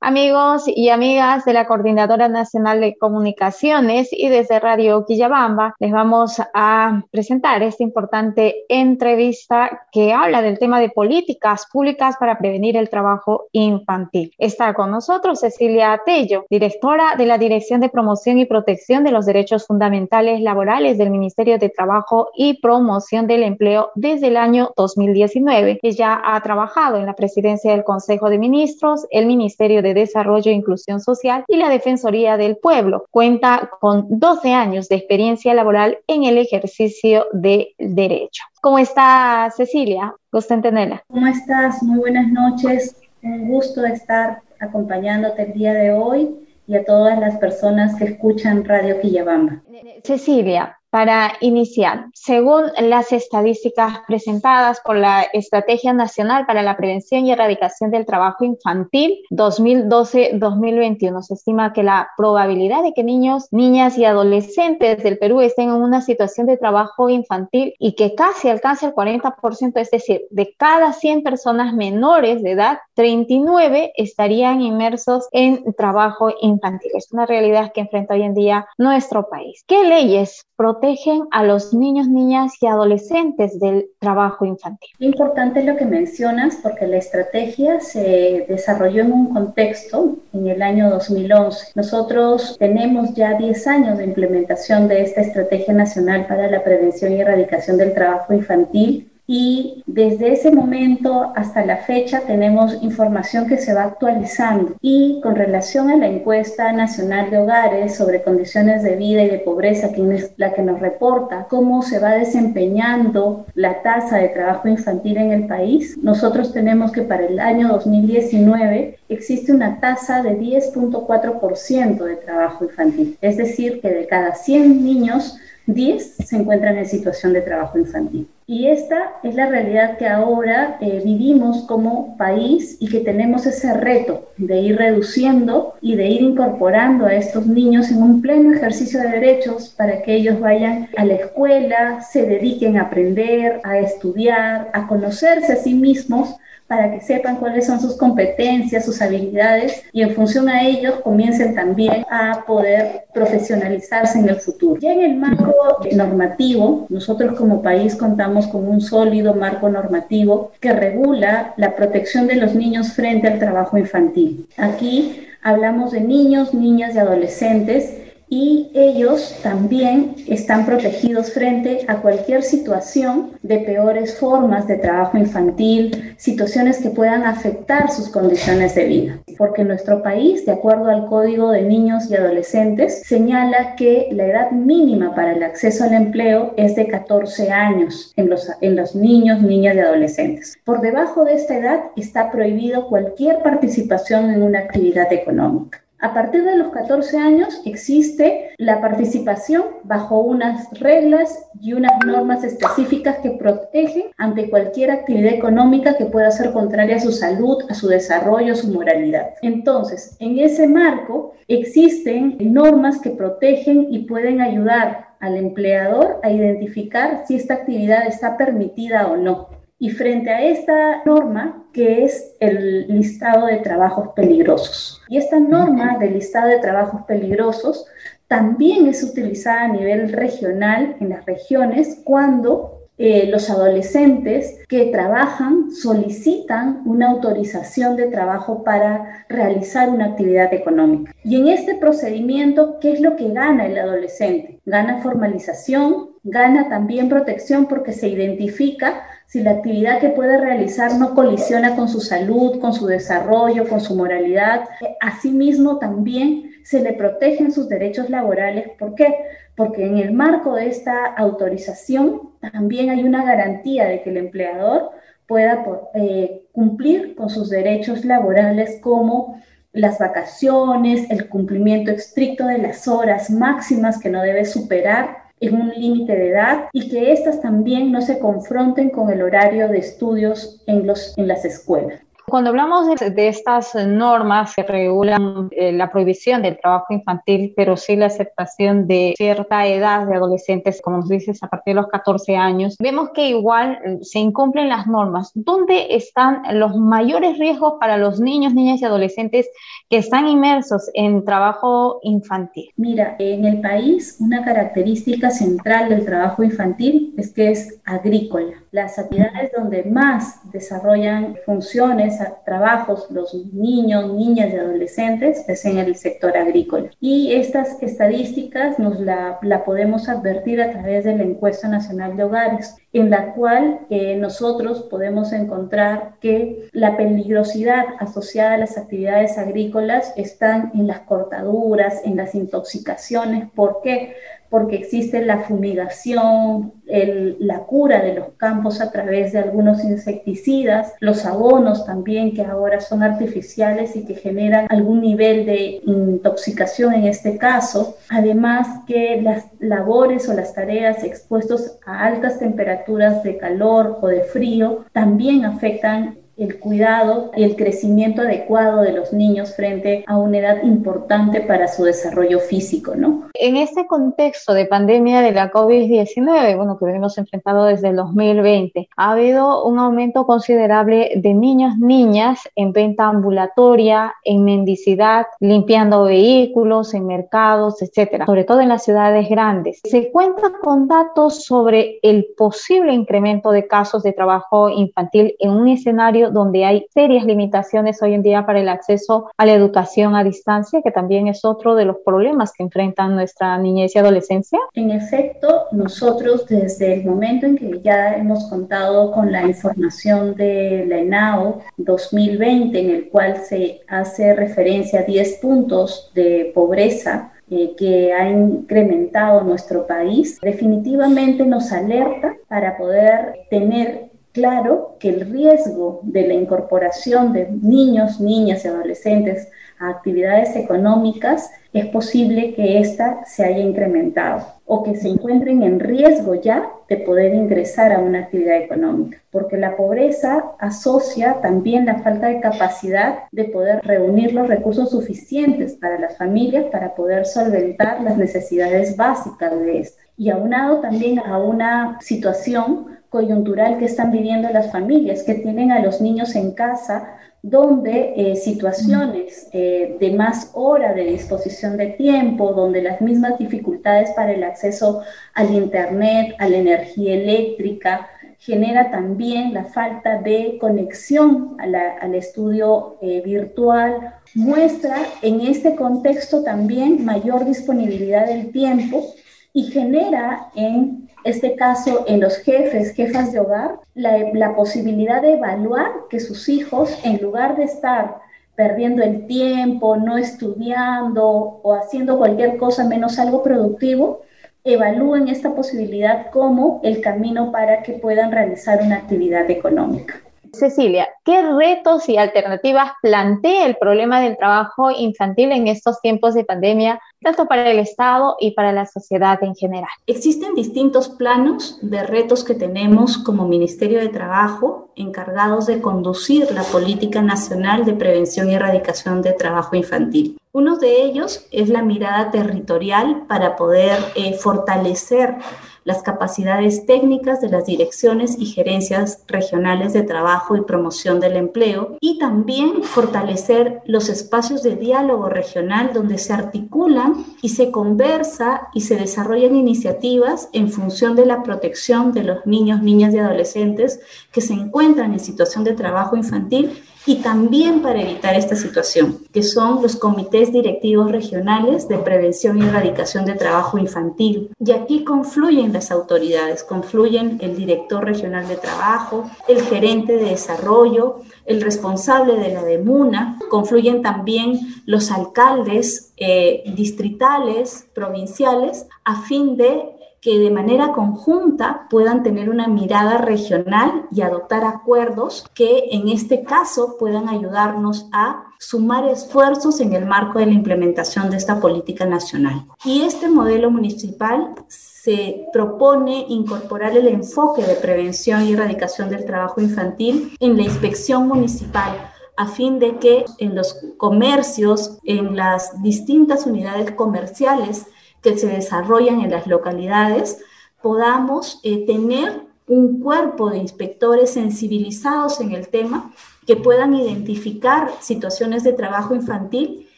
Amigos y amigas de la Coordinadora Nacional de Comunicaciones y desde Radio Quillabamba, les vamos a presentar esta importante entrevista que habla del tema de políticas públicas para prevenir el trabajo infantil. Está con nosotros Cecilia Tello, directora de la Dirección de Promoción y Protección de los Derechos Fundamentales Laborales del Ministerio de Trabajo y Promoción del Empleo desde el año 2019. Ella ha trabajado en la presidencia del Consejo de Ministros, el Ministerio de Desarrollo e Inclusión Social y la Defensoría del Pueblo. Cuenta con 12 años de experiencia laboral en el ejercicio del derecho. ¿Cómo está Cecilia? Gusto en tenerla. ¿Cómo estás? Muy buenas noches. Un gusto estar acompañándote el día de hoy y a todas las personas que escuchan Radio Quillabamba. Cecilia, para iniciar, según las estadísticas presentadas por la Estrategia Nacional para la Prevención y Erradicación del Trabajo Infantil 2012-2021, se estima que la probabilidad de que niños, niñas y adolescentes del Perú estén en una situación de trabajo infantil y que casi alcance el 40%, es decir, de cada 100 personas menores de edad, 39 estarían inmersos en trabajo infantil. Es una realidad que enfrenta hoy en día nuestro país. ¿Qué leyes protegen a los niños, niñas y adolescentes del trabajo infantil. Importante lo que mencionas porque la estrategia se desarrolló en un contexto en el año 2011. Nosotros tenemos ya 10 años de implementación de esta Estrategia Nacional para la Prevención y Erradicación del Trabajo Infantil y desde ese momento hasta la fecha tenemos información que se va actualizando. Y con relación a la encuesta nacional de hogares sobre condiciones de vida y de pobreza, que es la que nos reporta cómo se va desempeñando la tasa de trabajo infantil en el país, nosotros tenemos que para el año 2019 existe una tasa de 10.4% de trabajo infantil, es decir, que de cada 100 niños 10 se encuentran en situación de trabajo infantil. Y esta es la realidad que ahora eh, vivimos como país y que tenemos ese reto de ir reduciendo y de ir incorporando a estos niños en un pleno ejercicio de derechos para que ellos vayan a la escuela, se dediquen a aprender, a estudiar, a conocerse a sí mismos para que sepan cuáles son sus competencias, sus habilidades y en función a ellos comiencen también a poder profesionalizarse en el futuro. Ya en el marco normativo, nosotros como país contamos con un sólido marco normativo que regula la protección de los niños frente al trabajo infantil. Aquí hablamos de niños, niñas y adolescentes y ellos también están protegidos frente a cualquier situación de peores formas de trabajo infantil, situaciones que puedan afectar sus condiciones de vida. Porque nuestro país, de acuerdo al Código de Niños y Adolescentes, señala que la edad mínima para el acceso al empleo es de 14 años en los, en los niños, niñas y adolescentes. Por debajo de esta edad está prohibido cualquier participación en una actividad económica. A partir de los 14 años existe la participación bajo unas reglas y unas normas específicas que protegen ante cualquier actividad económica que pueda ser contraria a su salud, a su desarrollo, a su moralidad. Entonces, en ese marco existen normas que protegen y pueden ayudar al empleador a identificar si esta actividad está permitida o no. Y frente a esta norma, que es el listado de trabajos peligrosos. Y esta norma del listado de trabajos peligrosos también es utilizada a nivel regional en las regiones cuando eh, los adolescentes que trabajan solicitan una autorización de trabajo para realizar una actividad económica. Y en este procedimiento, ¿qué es lo que gana el adolescente? Gana formalización, gana también protección porque se identifica si la actividad que puede realizar no colisiona con su salud, con su desarrollo, con su moralidad. Asimismo, también se le protegen sus derechos laborales. ¿Por qué? Porque en el marco de esta autorización también hay una garantía de que el empleador pueda eh, cumplir con sus derechos laborales como las vacaciones, el cumplimiento estricto de las horas máximas que no debe superar en un límite de edad y que éstas también no se confronten con el horario de estudios en, los, en las escuelas. Cuando hablamos de, estas normas que regulan eh, la prohibición del trabajo infantil, pero sí la aceptación de cierta edad de adolescentes, como nos dices, a partir de los 14 años, vemos que igual eh, se incumplen las normas. ¿Dónde están los mayores riesgos para los niños, niñas y adolescentes que están inmersos en trabajo infantil? Mira, en el país una característica central del trabajo infantil es que es agrícola. Las actividades donde más desarrollan funciones, trabajos los niños, niñas y adolescentes es en el sector agrícola. Y estas estadísticas nos la, la podemos advertir a través de la encuesta nacional de hogares en la cual eh, nosotros podemos encontrar que la peligrosidad asociada a las actividades agrícolas están en las cortaduras, en las intoxicaciones. ¿Por qué? porque existe la fumigación, la cura de los campos a través de algunos insecticidas, los abonos también que ahora son artificiales y que generan algún nivel de intoxicación en este caso. Además que las labores o las tareas expuestos a altas temperaturas de calor o de frío también afectan el cuidado y el crecimiento adecuado de los niños frente a una edad importante para su desarrollo físico, ¿no? En este contexto de pandemia de la COVID-19, bueno, que venimos enfrentado desde el 2020, ha habido un aumento considerable de niños, niñas en venta ambulatoria, en mendicidad, limpiando vehículos, en mercados, etcétera, sobre todo en las ciudades grandes. Se cuenta con datos sobre el posible incremento de casos de trabajo infantil en un escenario donde hay serias limitaciones hoy en día para el acceso a la educación a distancia, que también es otro de los problemas que enfrentan nuestra niñez y adolescencia? En efecto, nosotros desde el momento en que ya hemos contado con la información de la ENAO 2020, en el cual se hace referencia a 10 puntos de pobreza, eh, que ha incrementado nuestro país, definitivamente nos alerta para poder tener claro que el riesgo de la incorporación de niños, niñas y adolescentes a actividades económicas es posible que ésta se haya incrementado o que se encuentren en riesgo ya de poder ingresar a una actividad económica, porque la pobreza asocia también la falta de capacidad de poder reunir los recursos suficientes para las familias para poder solventar las necesidades básicas de esta. Y aunado también a una situación coyuntural que están viviendo las familias, que tienen a los niños en casa, donde eh, situaciones eh, de más hora de disposición de tiempo, donde las mismas dificultades para el acceso al Internet, a la energía eléctrica, genera también la falta de conexión al estudio eh, virtual, muestra en este contexto también mayor disponibilidad del tiempo y genera en este caso en los jefes, jefas de hogar, la, posibilidad de evaluar que sus hijos, en lugar de estar perdiendo el tiempo, no estudiando o haciendo cualquier cosa menos algo productivo, evalúen esta posibilidad como el camino para que puedan realizar una actividad económica. Cecilia, ¿qué retos y alternativas plantea el problema del trabajo infantil en estos tiempos de pandemia, tanto para el Estado y para la sociedad en general? Existen distintos planos de retos que tenemos como Ministerio de Trabajo encargados de conducir la política nacional de prevención y erradicación de trabajo infantil. Uno de ellos es la mirada territorial para poder eh, fortalecer las capacidades técnicas de las direcciones y gerencias regionales de trabajo y promoción del empleo y también fortalecer los espacios de diálogo regional donde se articulan y se conversa y se desarrollan iniciativas en función de la protección de los niños, niñas y adolescentes que se encuentran en situación de trabajo infantil y también para evitar esta situación, que son los comités directivos regionales de prevención y erradicación de trabajo infantil. Y aquí confluyen las autoridades, confluyen el director regional de trabajo, el gerente de desarrollo, el responsable de la DEMUNA, confluyen también los alcaldes eh, distritales, provinciales, a fin de que de manera conjunta puedan tener una mirada regional y adoptar acuerdos que en este caso puedan ayudarnos a sumar esfuerzos en el marco de la implementación de esta política nacional. Y este modelo municipal se propone incorporar el enfoque de prevención y erradicación del trabajo infantil en la inspección municipal a fin de que en los comercios, en las distintas unidades comerciales que se desarrollan en las localidades, podamos eh, tener un cuerpo de inspectores sensibilizados en el tema que puedan identificar situaciones de trabajo infantil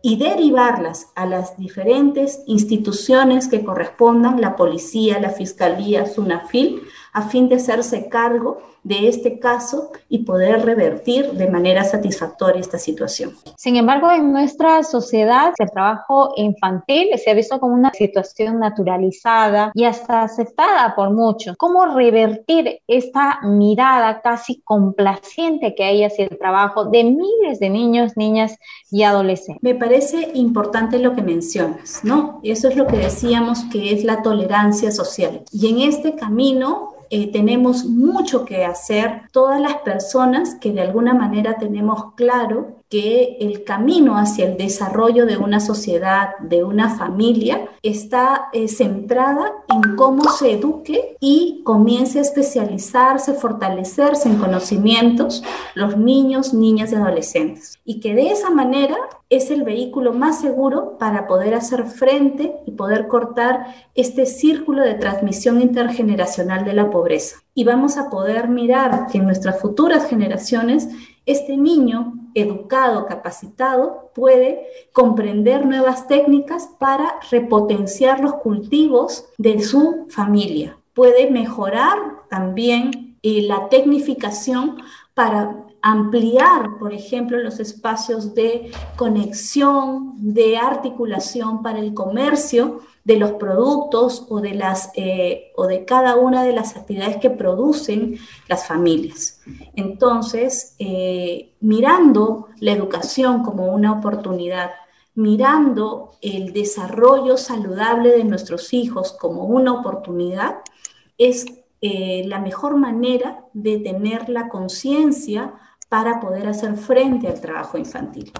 y derivarlas a las diferentes instituciones que correspondan, la policía, la fiscalía, SUNAFIL, a fin de hacerse cargo de este caso y poder revertir de manera satisfactoria esta situación. Sin embargo, en nuestra sociedad el trabajo infantil se ha visto como una situación naturalizada y hasta aceptada por muchos. ¿Cómo revertir esta mirada casi complaciente que hay hacia el trabajo de miles de niños, niñas y adolescentes? Me parece importante lo que mencionas, ¿no? Eso es lo que decíamos que es la tolerancia social. Y en este camino eh, tenemos mucho que hacer todas las personas que de alguna manera tenemos claro que el camino hacia el desarrollo de una sociedad, de una familia, está eh, centrada en cómo se eduque y comience a especializarse, fortalecerse en conocimientos los niños, niñas y adolescentes. Y que de esa manera es el vehículo más seguro para poder hacer frente y poder cortar este círculo de transmisión intergeneracional de la pobreza. Y vamos a poder mirar que en nuestras futuras generaciones este niño educado, capacitado, puede comprender nuevas técnicas para repotenciar los cultivos de su familia. Puede mejorar también eh, la tecnificación para ampliar, por ejemplo, los espacios de conexión, de articulación para el comercio de los productos o de, las, eh, o de cada una de las actividades que producen las familias. Entonces, eh, mirando la educación como una oportunidad, mirando el desarrollo saludable de nuestros hijos como una oportunidad, es eh, la mejor manera de tener la conciencia para poder hacer frente al trabajo infantil.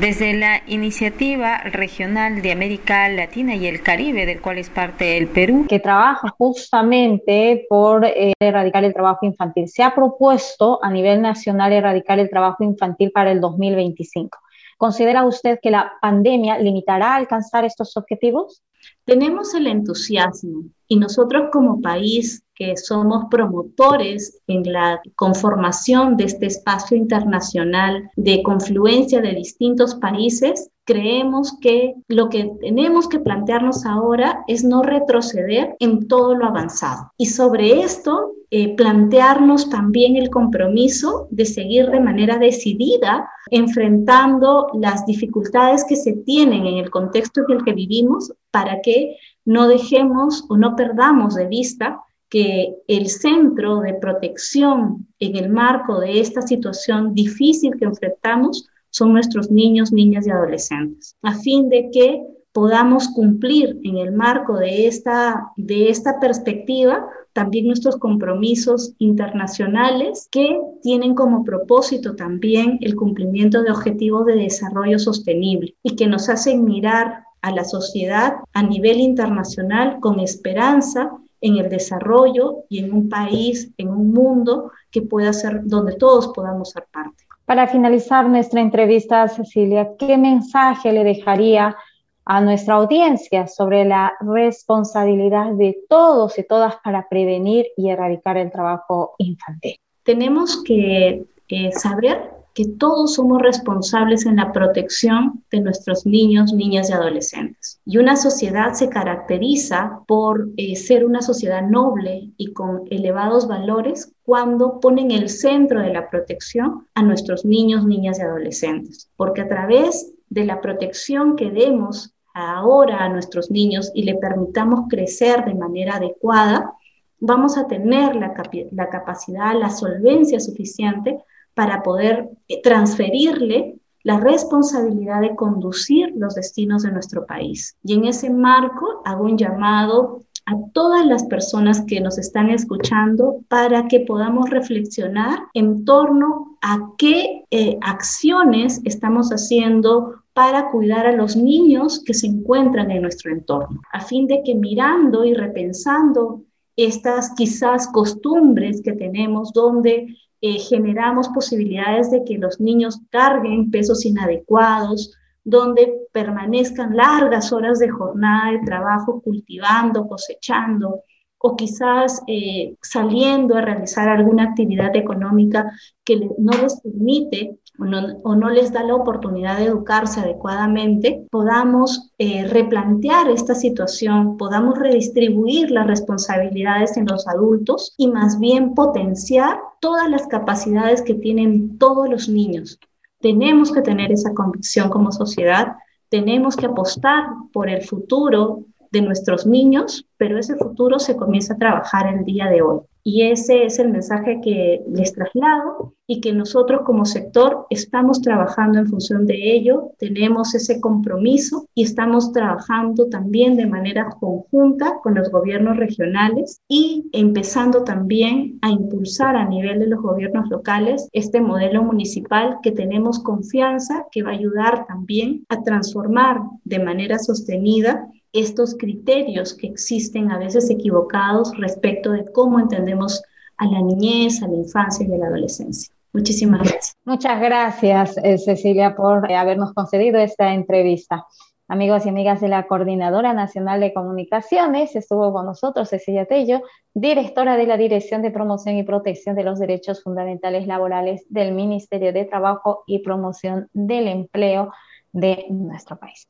Desde la Iniciativa Regional de América Latina y el Caribe, del cual es parte el Perú, que trabaja justamente por eh, erradicar el trabajo infantil, se ha propuesto a nivel nacional erradicar el trabajo infantil para el 2025. ¿Considera usted que la pandemia limitará a alcanzar estos objetivos? Tenemos el entusiasmo y nosotros como país que somos promotores en la conformación de este espacio internacional de confluencia de distintos países, creemos que lo que tenemos que plantearnos ahora es no retroceder en todo lo avanzado. Y sobre esto, eh, plantearnos también el compromiso de seguir de manera decidida enfrentando las dificultades que se tienen en el contexto en el que vivimos para que no dejemos o no perdamos de vista que el centro de protección en el marco de esta situación difícil que enfrentamos son nuestros niños, niñas y adolescentes, a fin de que podamos cumplir en el marco de esta, de esta perspectiva también nuestros compromisos internacionales que tienen como propósito también el cumplimiento de objetivos de desarrollo sostenible y que nos hacen mirar a la sociedad a nivel internacional con esperanza en el desarrollo y en un país, en un mundo que pueda ser donde todos podamos ser parte. Para finalizar nuestra entrevista, Cecilia, ¿qué mensaje le dejaría a nuestra audiencia sobre la responsabilidad de todos y todas para prevenir y erradicar el trabajo infantil? Tenemos que eh, saber que todos somos responsables en la protección de nuestros niños, niñas y adolescentes. Y una sociedad se caracteriza por eh, ser una sociedad noble y con elevados valores cuando pone en el centro de la protección a nuestros niños, niñas y adolescentes. Porque a través de la protección que demos ahora a nuestros niños y le permitamos crecer de manera adecuada, vamos a tener la capacidad, la solvencia suficiente para poder eh, transferirle la responsabilidad de conducir los destinos de nuestro país. Y en ese marco hago un llamado a todas las personas que nos están escuchando para que podamos reflexionar en torno a qué eh, acciones estamos haciendo para cuidar a los niños que se encuentran en nuestro entorno, a fin de que mirando y repensando estas quizás costumbres que tenemos donde eh, generamos posibilidades de que los niños carguen pesos inadecuados, donde permanezcan largas horas de jornada de trabajo cultivando, cosechando, o quizás eh, saliendo a realizar alguna actividad económica que no les permite o no, les da la oportunidad de educarse adecuadamente, podamos eh, replantear esta situación, podamos redistribuir las responsabilidades en los adultos y más bien potenciar todas las capacidades que tienen todos los niños. Tenemos que tener esa convicción como sociedad, tenemos que apostar por el futuro de nuestros niños, pero ese futuro se comienza a trabajar el día de hoy. Y ese es el mensaje que les traslado y que nosotros como sector estamos trabajando en función de ello, tenemos ese compromiso y estamos trabajando también de manera conjunta con los gobiernos regionales y empezando también a impulsar a nivel de los gobiernos locales este modelo municipal que tenemos confianza que va a ayudar también a transformar de manera sostenida estos criterios que existen a veces equivocados respecto de cómo entendemos a la niñez, a la infancia y a la adolescencia. Muchísimas gracias. Muchas gracias, eh, Cecilia, por habernos concedido esta entrevista. Amigos y amigas de la Coordinadora Nacional de Comunicaciones, estuvo con nosotros Cecilia Tello, directora de la Dirección de Promoción y Protección de los Derechos Fundamentales Laborales del Ministerio de Trabajo y Promoción del Empleo de nuestro país.